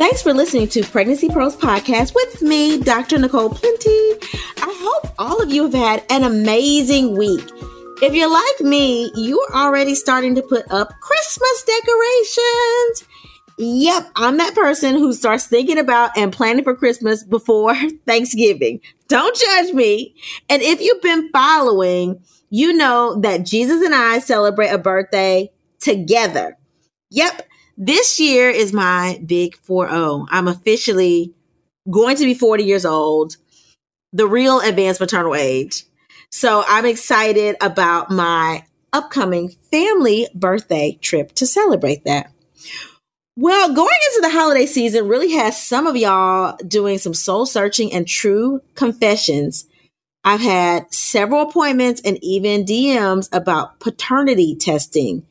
Thanks for listening to Pregnancy Pearls Podcast with me, Dr. Nicole Plenty. I hope all of you have had an amazing week. If you're like me, you're already starting to put up Christmas decorations. Yep, I'm that person who starts thinking about and planning for Christmas before Thanksgiving. Don't judge me. And if you've been following, you know that Jesus and I celebrate a birthday together. Yep, this year is my big 4-0. I'm officially going to be 40 years old, the real advanced maternal age. So I'm excited about my upcoming family birthday trip to celebrate that. Well, going into the holiday season really has some of y'all doing some soul searching and true confessions. I've had several appointments and even DMs about paternity testing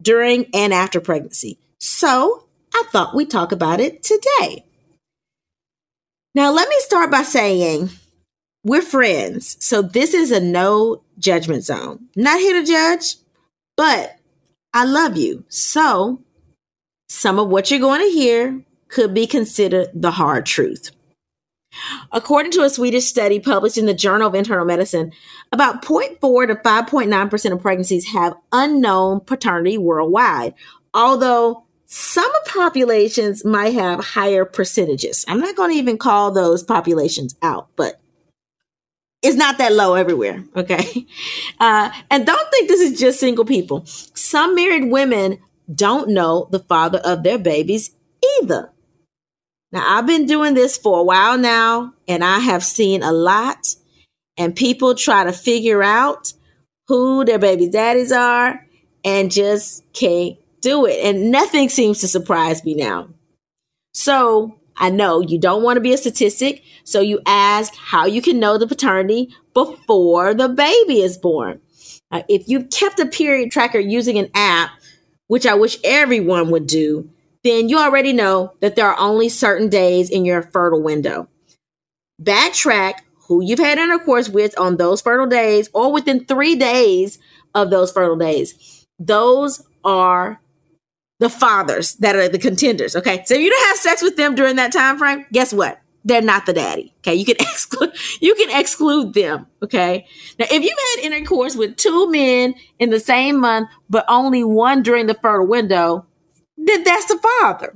during and after pregnancy. So I thought we'd talk about it today. Now, let me start by saying we're friends. So this is a no judgment zone. Not here to judge, but I love you. So some of what you're going to hear could be considered the hard truth. According to a Swedish study published in the Journal of Internal Medicine, about 0.4 to 5.9% of pregnancies have unknown paternity worldwide, although some populations might have higher percentages. I'm not going to even call those populations out, but it's not that low everywhere. Okay. Uh, and don't think this is just single people. Some married women don't know the father of their babies either. Now, I've been doing this for a while now, and I have seen a lot, and people try to figure out who their baby daddies are and just can't do it. And nothing seems to surprise me now. So I know you don't want to be a statistic. So you ask how you can know the paternity before the baby is born. Uh, if you've kept a period tracker using an app, which I wish everyone would do, then you already know that there are only certain days in your fertile window. Backtrack who you've had intercourse with on those fertile days or within three days of those fertile days. Those are the fathers that are the contenders. Okay. So if you don't have sex with them during that time frame. Guess what? They're not the daddy. Okay. You can exclude, you can exclude them. Okay. Now, if you had intercourse with two men in the same month, but only one during the fertile window, then that's the father.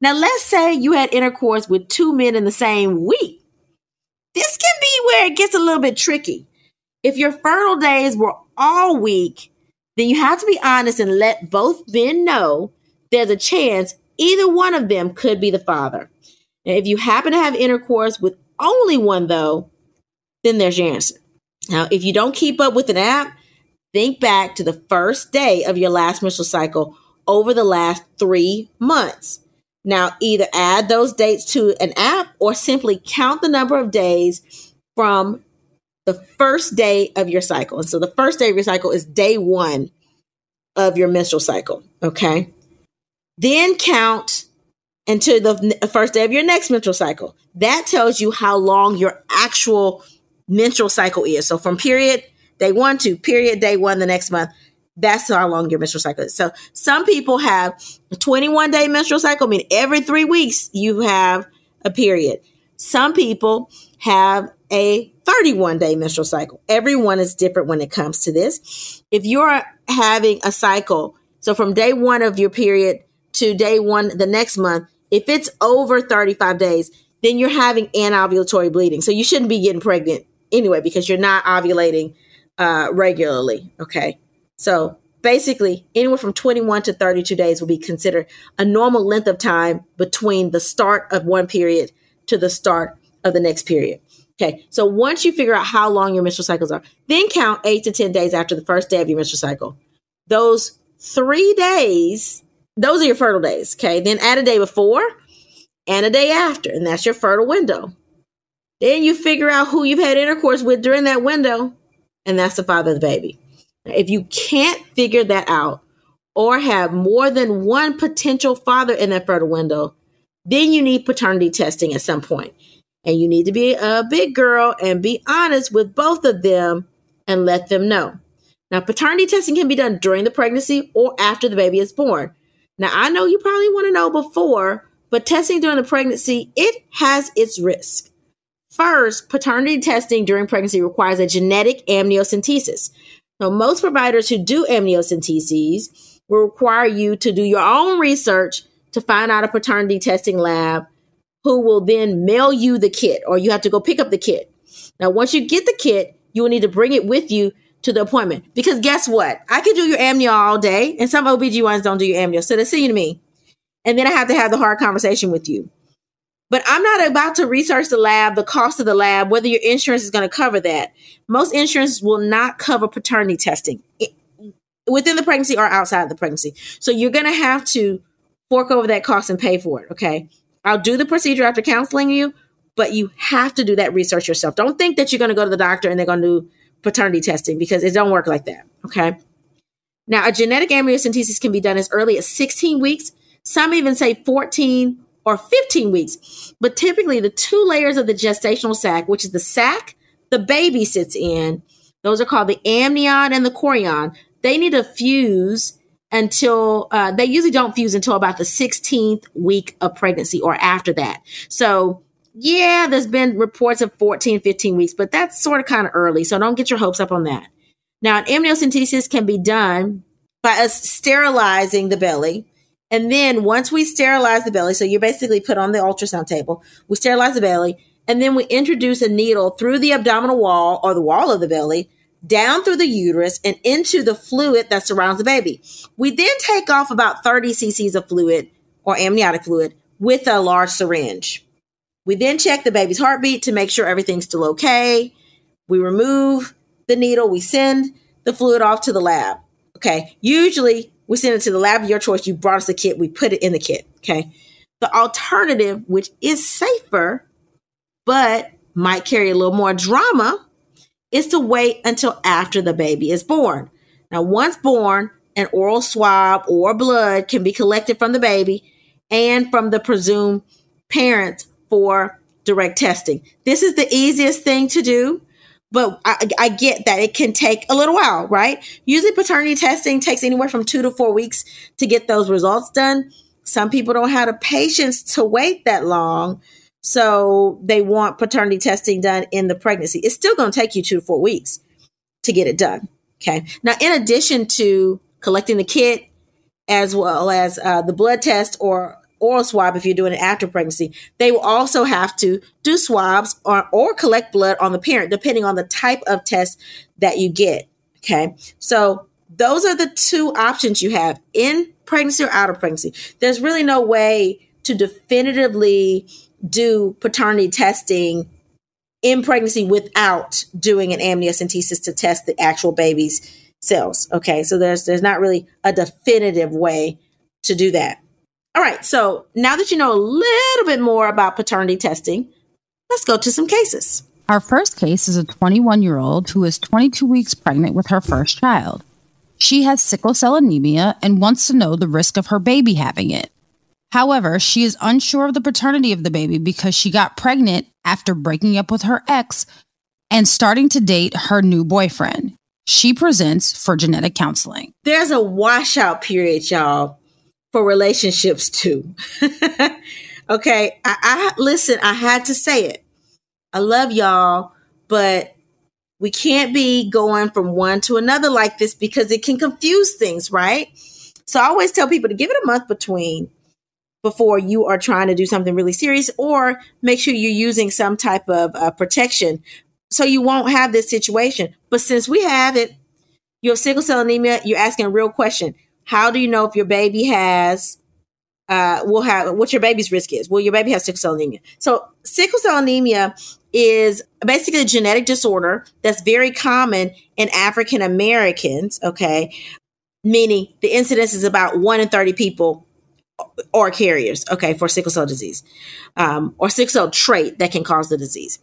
Now, let's say you had intercourse with two men in the same week. This can be where it gets a little bit tricky. If your fertile days were all week then you have to be honest and let both men know there's a chance either one of them could be the father. Now, if you happen to have intercourse with only one, though, then there's your answer. Now, if you don't keep up with an app, think back to the first day of your last menstrual cycle over the last three months. Now, either add those dates to an app or simply count the number of days from the first day of your cycle. And so the first day of your cycle is day one of your menstrual cycle. Okay. Then count until the first day of your next menstrual cycle. That tells you how long your actual menstrual cycle is. So from period day one to period day one the next month, that's how long your menstrual cycle is. So some people have a 21 day menstrual cycle, I mean every three weeks you have a period. Some people have a 31 day menstrual cycle. Everyone is different when it comes to this. If you're having a cycle, so from day one of your period to day one the next month, if it's over 35 days, then you're having anovulatory bleeding. So you shouldn't be getting pregnant anyway because you're not ovulating uh, regularly. Okay. So basically, anywhere from 21 to 32 days will be considered a normal length of time between the start of one period to the start of the next period. Okay, so once you figure out how long your menstrual cycles are, then count eight to 10 days after the first day of your menstrual cycle. Those three days those are your fertile days. Okay. Then add a day before and a day after, and that's your fertile window. Then you figure out who you've had intercourse with during that window, and that's the father of the baby. If you can't figure that out or have more than one potential father in that fertile window, then you need paternity testing at some point. And you need to be a big girl and be honest with both of them and let them know. Now, paternity testing can be done during the pregnancy or after the baby is born. Now, I know you probably want to know before, but testing during the pregnancy, it has its risk. First, paternity testing during pregnancy requires a genetic amniocentesis. Now, most providers who do amniocenteses will require you to do your own research to find out a paternity testing lab who will then mail you the kit or you have to go pick up the kit. Now, once you get the kit, you will need to bring it with you to the appointment. Because guess what? I can do your amnio all day, and some OBGYNs don't do your amnio. So they're saying to me. And then I have to have the hard conversation with you. But I'm not about to research the lab, the cost of the lab, whether your insurance is going to cover that. Most insurance will not cover paternity testing within the pregnancy or outside of the pregnancy. So you're going to have to fork over that cost and pay for it. Okay. I'll do the procedure after counseling you, but you have to do that research yourself. Don't think that you're going to go to the doctor and they're going to do paternity testing because it don't work like that. Okay. Now, a genetic amniocentesis can be done as early as 16 weeks. Some even say 14 or 15 weeks. But typically, the two layers of the gestational sac, which is the sac the baby sits in, those are called the amnion and the chorion. They need to fuse until uh, they usually don't fuse until about the 16th week of pregnancy or after that. So yeah, there's been reports of 14, 15 weeks, but that's sort of kind of early. So don't get your hopes up on that. Now, an amniocentesis can be done by us sterilizing the belly. And then once we sterilize the belly, so you're basically put on the ultrasound table, we sterilize the belly, and then we introduce a needle through the abdominal wall or the wall of the belly, down through the uterus, and into the fluid that surrounds the baby. We then take off about 30 cc's of fluid or amniotic fluid with a large syringe. We then check the baby's heartbeat to make sure everything's still okay. We remove the needle. We send the fluid off to the lab. Okay. Usually we send it to the lab of your choice. You brought us the kit. We put it in the kit. Okay. The alternative, which is safer, but might carry a little more drama, is to wait until after the baby is born. Now, once born, an oral swab or blood can be collected from the baby and from the presumed parents for direct testing. This is the easiest thing to do, but I, I, get that it can take a little while, right? Usually paternity testing takes anywhere from two to four weeks to get those results done. Some people don't have the patience to wait that long. So they want paternity testing done in the pregnancy. It's still going to take you two to four weeks to get it done. Okay. Now, in addition to collecting the kit as well as uh, the blood test or oral swab if you're doing it after pregnancy. They will also have to do swabs or, or collect blood on the parent, depending on the type of test that you get. Okay. So those are the two options you have in pregnancy or out of pregnancy. There's really no way to definitively do paternity testing in pregnancy without doing an amniocentesis to test the actual baby's cells. Okay. So there's, there's not really a definitive way to do that. All right, so now that you know a little bit more about paternity testing, let's go to some cases. Our first case is a 21 year old who is 22 weeks pregnant with her first child. She has sickle cell anemia and wants to know the risk of her baby having it. However, she is unsure of the paternity of the baby because she got pregnant after breaking up with her ex and starting to date her new boyfriend. She presents for genetic counseling. There's a washout period, y'all for relationships too. okay. I, I listen, I had to say it. I love y'all, but we can't be going from one to another like this because it can confuse things, right? So I always tell people to give it a month between before you are trying to do something really serious or make sure you're using some type of uh, protection so you won't have this situation. But since we have it, you have sickle cell anemia, you're asking a real question. How do you know if your baby has uh, will have what your baby's risk is? Well, your baby has sickle cell anemia. So sickle cell anemia is basically a genetic disorder that's very common in African Americans. Okay, meaning the incidence is about one in thirty people or carriers, okay, for sickle cell disease um, or sickle cell trait that can cause the disease.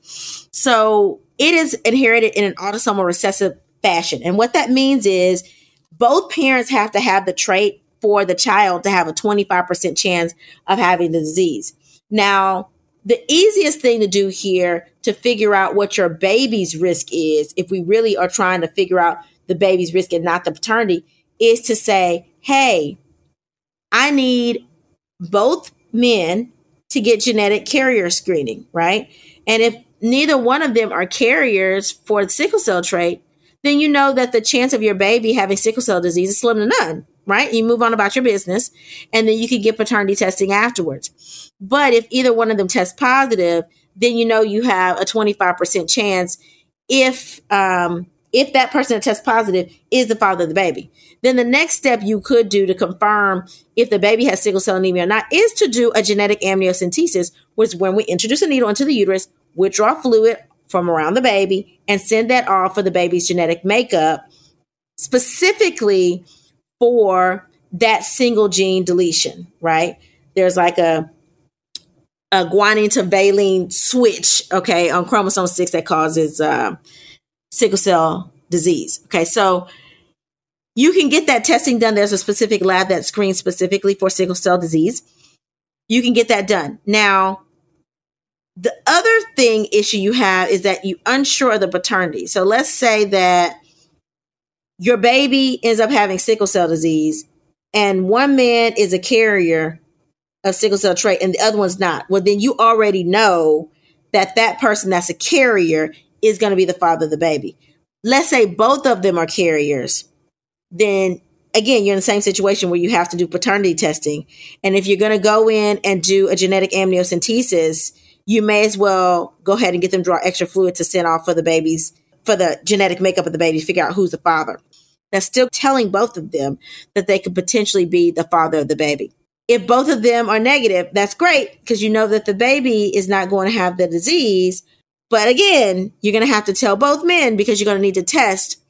So it is inherited in an autosomal recessive fashion. And what that means is both parents have to have the trait for the child to have a 25% chance of having the disease. Now, the easiest thing to do here to figure out what your baby's risk is, if we really are trying to figure out the baby's risk and not the paternity, is to say, hey, I need both men to get genetic carrier screening, right? And if neither one of them are carriers for the sickle cell trait, then you know that the chance of your baby having sickle cell disease is slim to none, right? You move on about your business and then you can get paternity testing afterwards. But if either one of them tests positive, then you know you have a 25% chance if um, if that person that tests positive is the father of the baby. Then the next step you could do to confirm if the baby has sickle cell anemia or not is to do a genetic amniocentesis, which is when we introduce a needle into the uterus, withdraw fluid from around the baby, and send that off for the baby's genetic makeup, specifically for that single gene deletion, right? There's like a a guanine to valine switch, okay, on chromosome six that causes uh, sickle cell disease. Okay, so you can get that testing done. There's a specific lab that screens specifically for sickle cell disease. You can get that done. Now, the other thing issue you have is that you unsure the paternity. So let's say that your baby ends up having sickle cell disease and one man is a carrier of sickle cell trait and the other one's not. Well, then you already know that that person that's a carrier is going to be the father of the baby. Let's say both of them are carriers, then again, you're in the same situation where you have to do paternity testing. And if you're going to go in and do a genetic amniocentesis, you may as well go ahead and get them draw extra fluid to send off for the babies, for the genetic makeup of the baby, to figure out who's the father. That's still telling both of them that they could potentially be the father of the baby. If both of them are negative, that's great because you know that the baby is not going to have the disease, but again, you're going to have to tell both men because you're going to need to test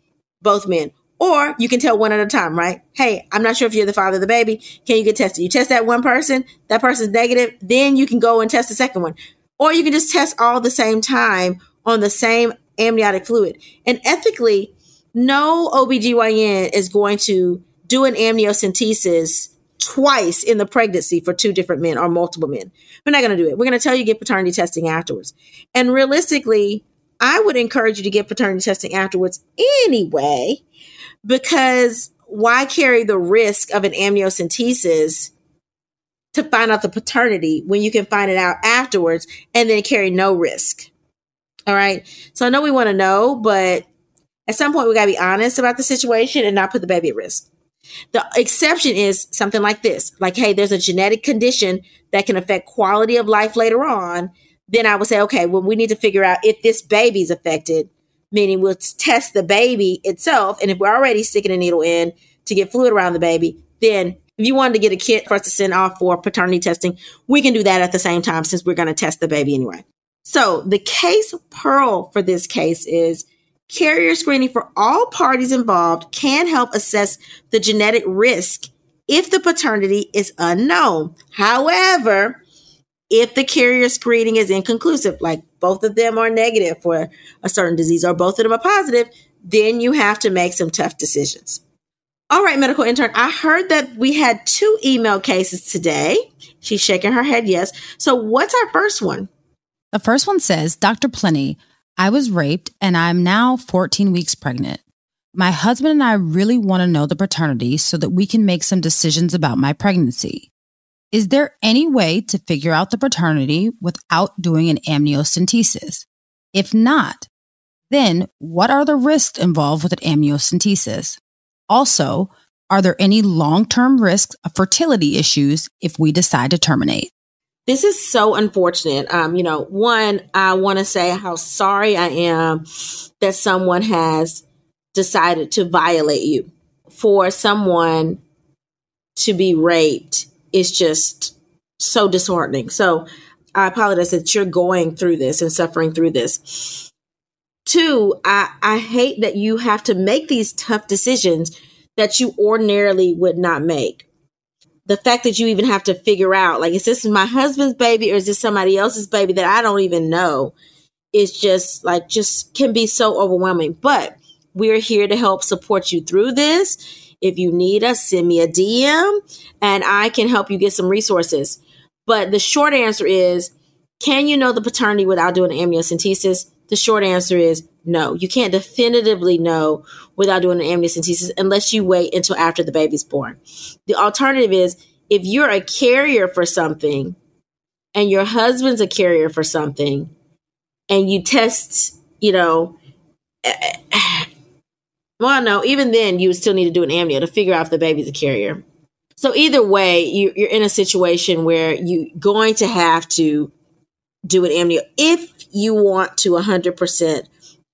both men. Or you can tell one at a time, right? Hey, I'm not sure if you're the father of the baby. Can you get tested? You test that one person, that person's negative, then you can go and test the second one. Or you can just test all the same time on the same amniotic fluid. And ethically, no OBGYN is going to do an amniocentesis twice in the pregnancy for two different men or multiple men. We're not going to do it. We're going to tell you get paternity testing afterwards. And realistically, I would encourage you to get paternity testing afterwards anyway, because why carry the risk of an amniocentesis to find out the paternity when you can find it out afterwards and then carry no risk? All right. So I know we want to know, but at some point we got to be honest about the situation and not put the baby at risk. The exception is something like this like, hey, there's a genetic condition that can affect quality of life later on. Then I would say, okay, well, we need to figure out if this baby's affected, meaning we'll test the baby itself. And if we're already sticking a needle in to get fluid around the baby, then if you wanted to get a kit for us to send off for paternity testing, we can do that at the same time since we're going to test the baby anyway. So the case pearl for this case is Carrier screening for all parties involved can help assess the genetic risk if the paternity is unknown. However, if the carrier screening is inconclusive, like both of them are negative for a certain disease or both of them are positive, then you have to make some tough decisions. All right, medical intern, I heard that we had two email cases today. She's shaking her head yes. So, what's our first one? The first one says Dr. Plenty, I was raped and I'm now 14 weeks pregnant. My husband and I really want to know the paternity so that we can make some decisions about my pregnancy. Is there any way to figure out the paternity without doing an amniocentesis? If not, then what are the risks involved with an amniocentesis? Also, are there any long term risks of fertility issues if we decide to terminate? This is so unfortunate. Um, you know, one, I want to say how sorry I am that someone has decided to violate you. For someone to be raped is just so disheartening. So I apologize that you're going through this and suffering through this. Two, I, I hate that you have to make these tough decisions that you ordinarily would not make the fact that you even have to figure out like is this my husband's baby or is this somebody else's baby that I don't even know is just like just can be so overwhelming. But we're here to help support you through this. If you need us, send me a DM and I can help you get some resources. But the short answer is can you know the paternity without doing amniocentesis? The short answer is no. You can't definitively know without doing an amniocentesis unless you wait until after the baby's born. The alternative is if you're a carrier for something and your husband's a carrier for something and you test, you know, well, no, even then you would still need to do an amnio to figure out if the baby's a carrier. So either way, you, you're in a situation where you're going to have to do an amnio if you want to 100%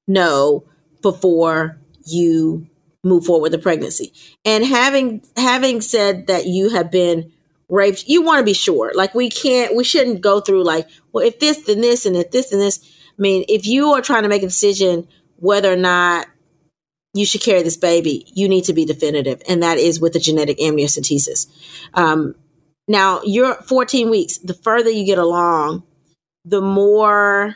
know before you move forward with the pregnancy. And having having said that you have been raped, you want to be sure. Like we can't we shouldn't go through like, well, if this then this and if this and this. I mean, if you are trying to make a decision whether or not you should carry this baby, you need to be definitive, and that is with the genetic amniocentesis. Um, now, you're 14 weeks. The further you get along, the more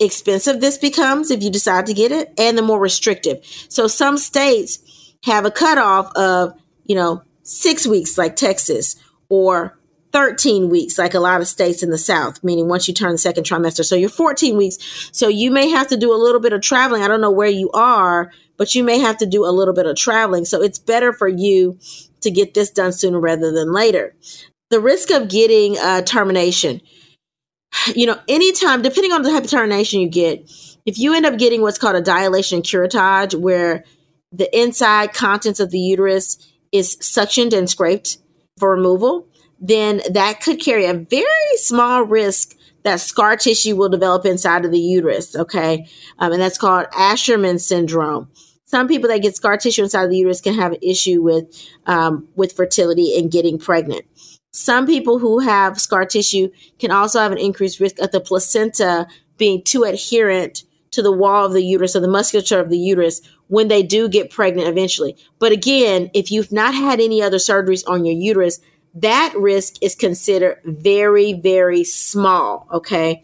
expensive this becomes if you decide to get it, and the more restrictive. So, some states have a cutoff of, you know, six weeks, like Texas, or 13 weeks, like a lot of states in the South, meaning once you turn the second trimester. So you're 14 weeks. So you may have to do a little bit of traveling. I don't know where you are, but you may have to do a little bit of traveling. So it's better for you to get this done sooner rather than later. The risk of getting uh, termination, you know, anytime, depending on the type of termination you get, if you end up getting what's called a dilation curettage, where the inside contents of the uterus is suctioned and scraped for removal, then that could carry a very small risk that scar tissue will develop inside of the uterus. Okay. Um, and that's called Asherman syndrome. Some people that get scar tissue inside of the uterus can have an issue with, um, with fertility and getting pregnant. Some people who have scar tissue can also have an increased risk of the placenta being too adherent to the wall of the uterus or the musculature of the uterus when they do get pregnant eventually. But again, if you've not had any other surgeries on your uterus, that risk is considered very, very small. Okay.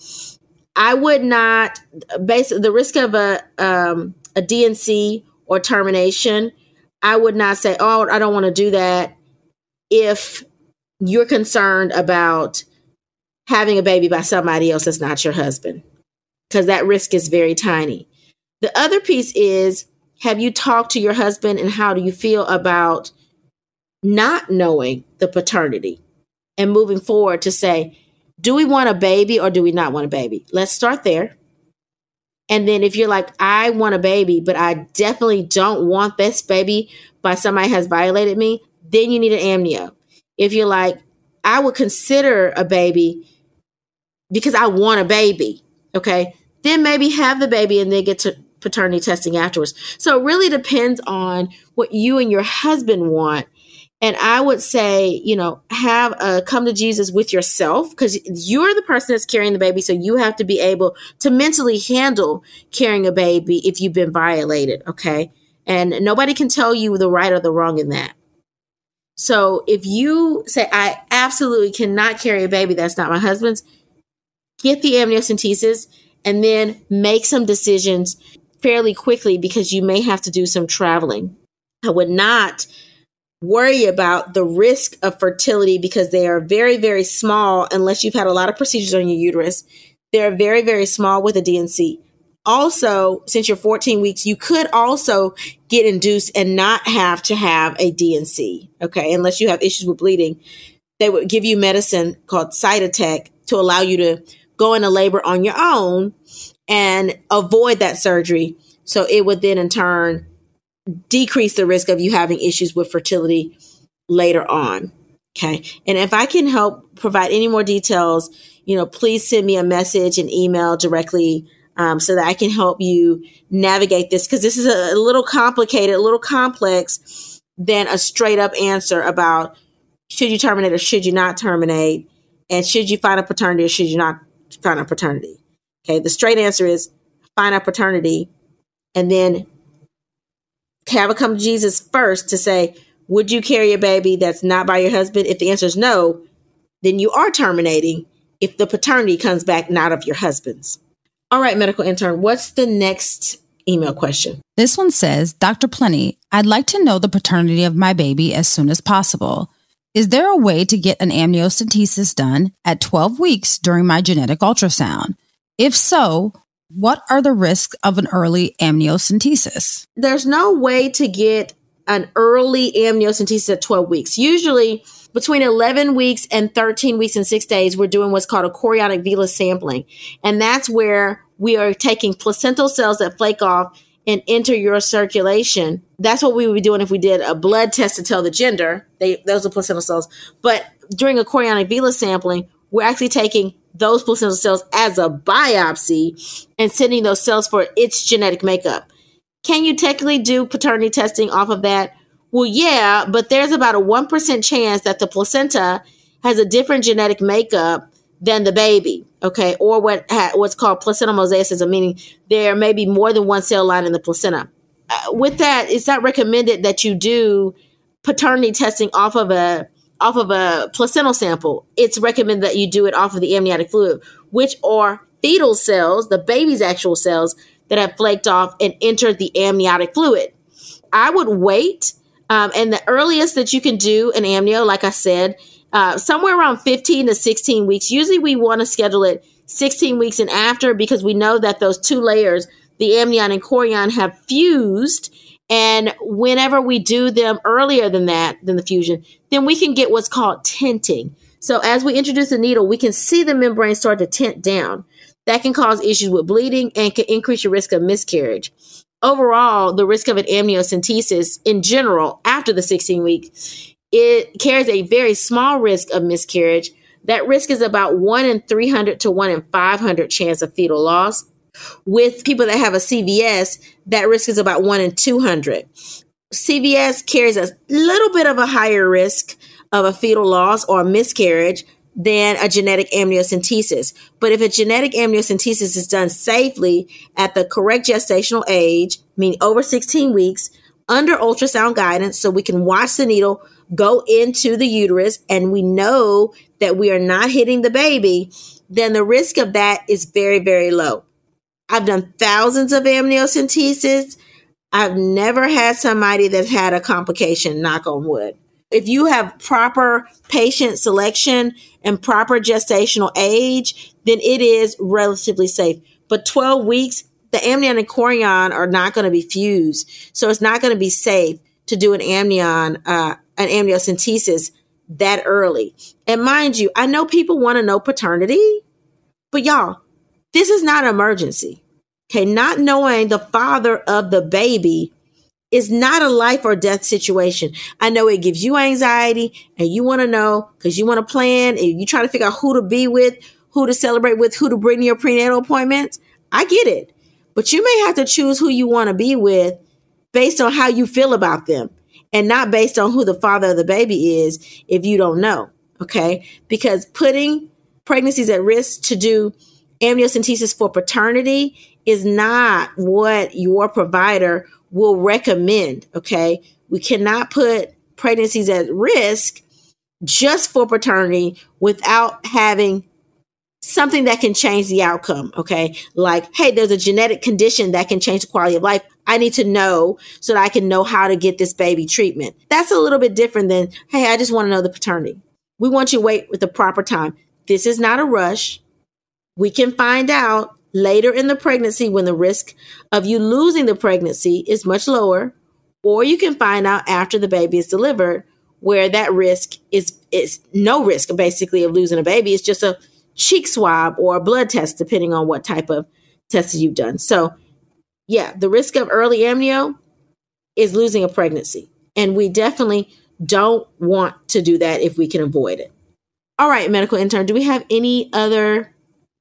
I would not, basically, the risk of a, um, a D&C or termination, I would not say, oh, I don't want to do that if you're concerned about having a baby by somebody else that's not your husband, because that risk is very tiny. The other piece is have you talked to your husband and how do you feel about not knowing the paternity and moving forward to say, do we want a baby or do we not want a baby? Let's start there. And then if you're like, I want a baby, but I definitely don't want this baby by somebody has violated me, then you need an amnio. If you're like, I would consider a baby because I want a baby, okay, then maybe have the baby and then get to paternity testing afterwards. So it really depends on what you and your husband want and I would say, you know, have a come to Jesus with yourself because you're the person that's carrying the baby. So you have to be able to mentally handle carrying a baby if you've been violated. Okay. And nobody can tell you the right or the wrong in that. So if you say, I absolutely cannot carry a baby that's not my husband's, get the amniocentesis and then make some decisions fairly quickly because you may have to do some traveling. I would not worry about the risk of fertility because they are very, very small unless you've had a lot of procedures on your uterus. They're very, very small with a D&C. Also, since you're 14 weeks, you could also get induced and not have to have a D&C. Okay. Unless you have issues with bleeding, they would give you medicine called Cytotec to allow you to go into labor on your own and avoid that surgery. So it would then in turn decrease the risk of you having issues with fertility later on. Okay. And if I can help provide any more details, you know, please send me a message and email directly um, so that I can help you navigate this because this is a, a little complicated, a little complex than a straight up answer about should you terminate or should you not terminate and should you find a paternity or should you not find a paternity. Okay. The straight answer is find a paternity and then have a come to Jesus first to say, would you carry a baby that's not by your husband? If the answer is no, then you are terminating if the paternity comes back not of your husband's. All right, medical intern, what's the next email question? This one says, Dr. Plenty, I'd like to know the paternity of my baby as soon as possible. Is there a way to get an amniocentesis done at 12 weeks during my genetic ultrasound? If so, what are the risks of an early amniocentesis? There's no way to get an early amniocentesis at 12 weeks. Usually, between 11 weeks and 13 weeks and six days, we're doing what's called a chorionic villus sampling. And that's where we are taking placental cells that flake off and enter your circulation. That's what we would be doing if we did a blood test to tell the gender. They, those are placental cells. But during a chorionic villus sampling, we're actually taking those placental cells as a biopsy and sending those cells for its genetic makeup. Can you technically do paternity testing off of that? Well, yeah, but there's about a 1% chance that the placenta has a different genetic makeup than the baby, okay? Or what ha- what's called placental mosaicism, meaning there may be more than one cell line in the placenta. Uh, with that, it's not recommended that you do paternity testing off of a off of a placental sample. It's recommended that you do it off of the amniotic fluid, which are fetal cells, the baby's actual cells that have flaked off and entered the amniotic fluid. I would wait um, and the earliest that you can do an amnio, like I said, uh, somewhere around 15 to 16 weeks. Usually we want to schedule it 16 weeks and after because we know that those two layers, the amnion and chorion, have fused. And whenever we do them earlier than that, than the fusion, then we can get what's called tenting. So as we introduce the needle, we can see the membrane start to tent down. That can cause issues with bleeding and can increase your risk of miscarriage overall, the risk of an amniocentesis in general after the 16 week, it carries a very small risk of miscarriage. That risk is about 1 in 300 to 1 in 500 chance of fetal loss. With people that have a CVS, that risk is about 1 in 200. CVS carries a little bit of a higher risk of a fetal loss or miscarriage than a genetic amniocentesis. But if a genetic amniocentesis is done safely at the correct gestational age, meaning over 16 weeks, under ultrasound guidance, so we can watch the needle go into the uterus and we know that we are not hitting the baby, then the risk of that is very, very low. I've done thousands of amniocentesis. I've never had somebody that's had a complication, knock on wood. If you have proper patient selection and proper gestational age, then it is relatively safe. But 12 weeks, the amnion and chorion are not going to be fused. So it's not going to be safe to do an amnion, uh, an amniocentesis that early. And mind you, I know people want to know paternity, but y'all, this is not an emergency. Okay. Not knowing the father of the baby is not a life or death situation. I know it gives you anxiety and you want to know because you want to plan and you try to figure out who to be with, who to celebrate with, who to bring to your prenatal appointments. I get it. But you may have to choose who you want to be with based on how you feel about them and not based on who the father of the baby is if you don't know. Okay. Because putting pregnancies at risk to do amniocentesis for paternity is not what your provider will recommend. Okay. We cannot put pregnancies at risk just for paternity without having something that can change the outcome. Okay. Like, hey, there's a genetic condition that can change the quality of life. I need to know so that I can know how to get this baby treatment. That's a little bit different than, hey, I just want to know the paternity. We want you to wait with the proper time. This is not a rush. We can find out later in the pregnancy when the risk of you losing the pregnancy is much lower, or you can find out after the baby is delivered where that risk is is no risk basically of losing a baby. It's just a cheek swab or a blood test, depending on what type of test you've done. So, yeah, the risk of early amnio is losing a pregnancy. And we definitely don't want to do that if we can avoid it. All right, medical intern, do we have any other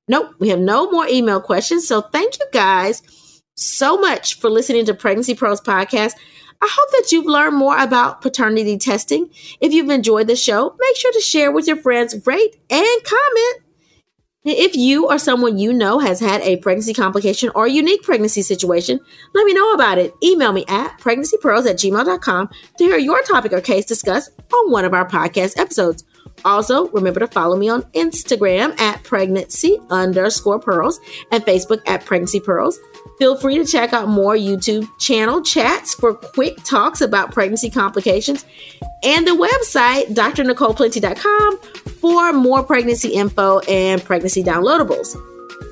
Nope, we have no more email questions. So thank you guys so much for listening to Pregnancy Pearls podcast. I hope that you've learned more about paternity testing. If you've enjoyed the show, make sure to share with your friends, rate, and comment. If you or someone you know has had a pregnancy complication or unique pregnancy situation, let me know about it. Email me at pregnancypearls at gmail.com to hear your topic or case discussed on one of our podcast episodes. Also, remember to follow me on Instagram at pregnancy underscore pearls and Facebook at pregnancy pearls. Feel free to check out more YouTube channel chats for quick talks about pregnancy complications and the website drnicoleplenty.com for more pregnancy info and pregnancy downloadables.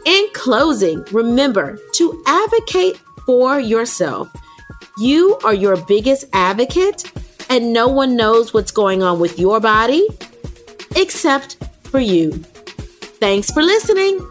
In closing, remember to advocate for yourself. You are your biggest advocate, and no one knows what's going on with your body except for you. Thanks for listening.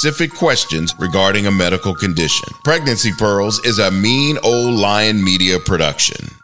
specific questions regarding a medical condition. Pregnancy Pearls is a mean old lion media production.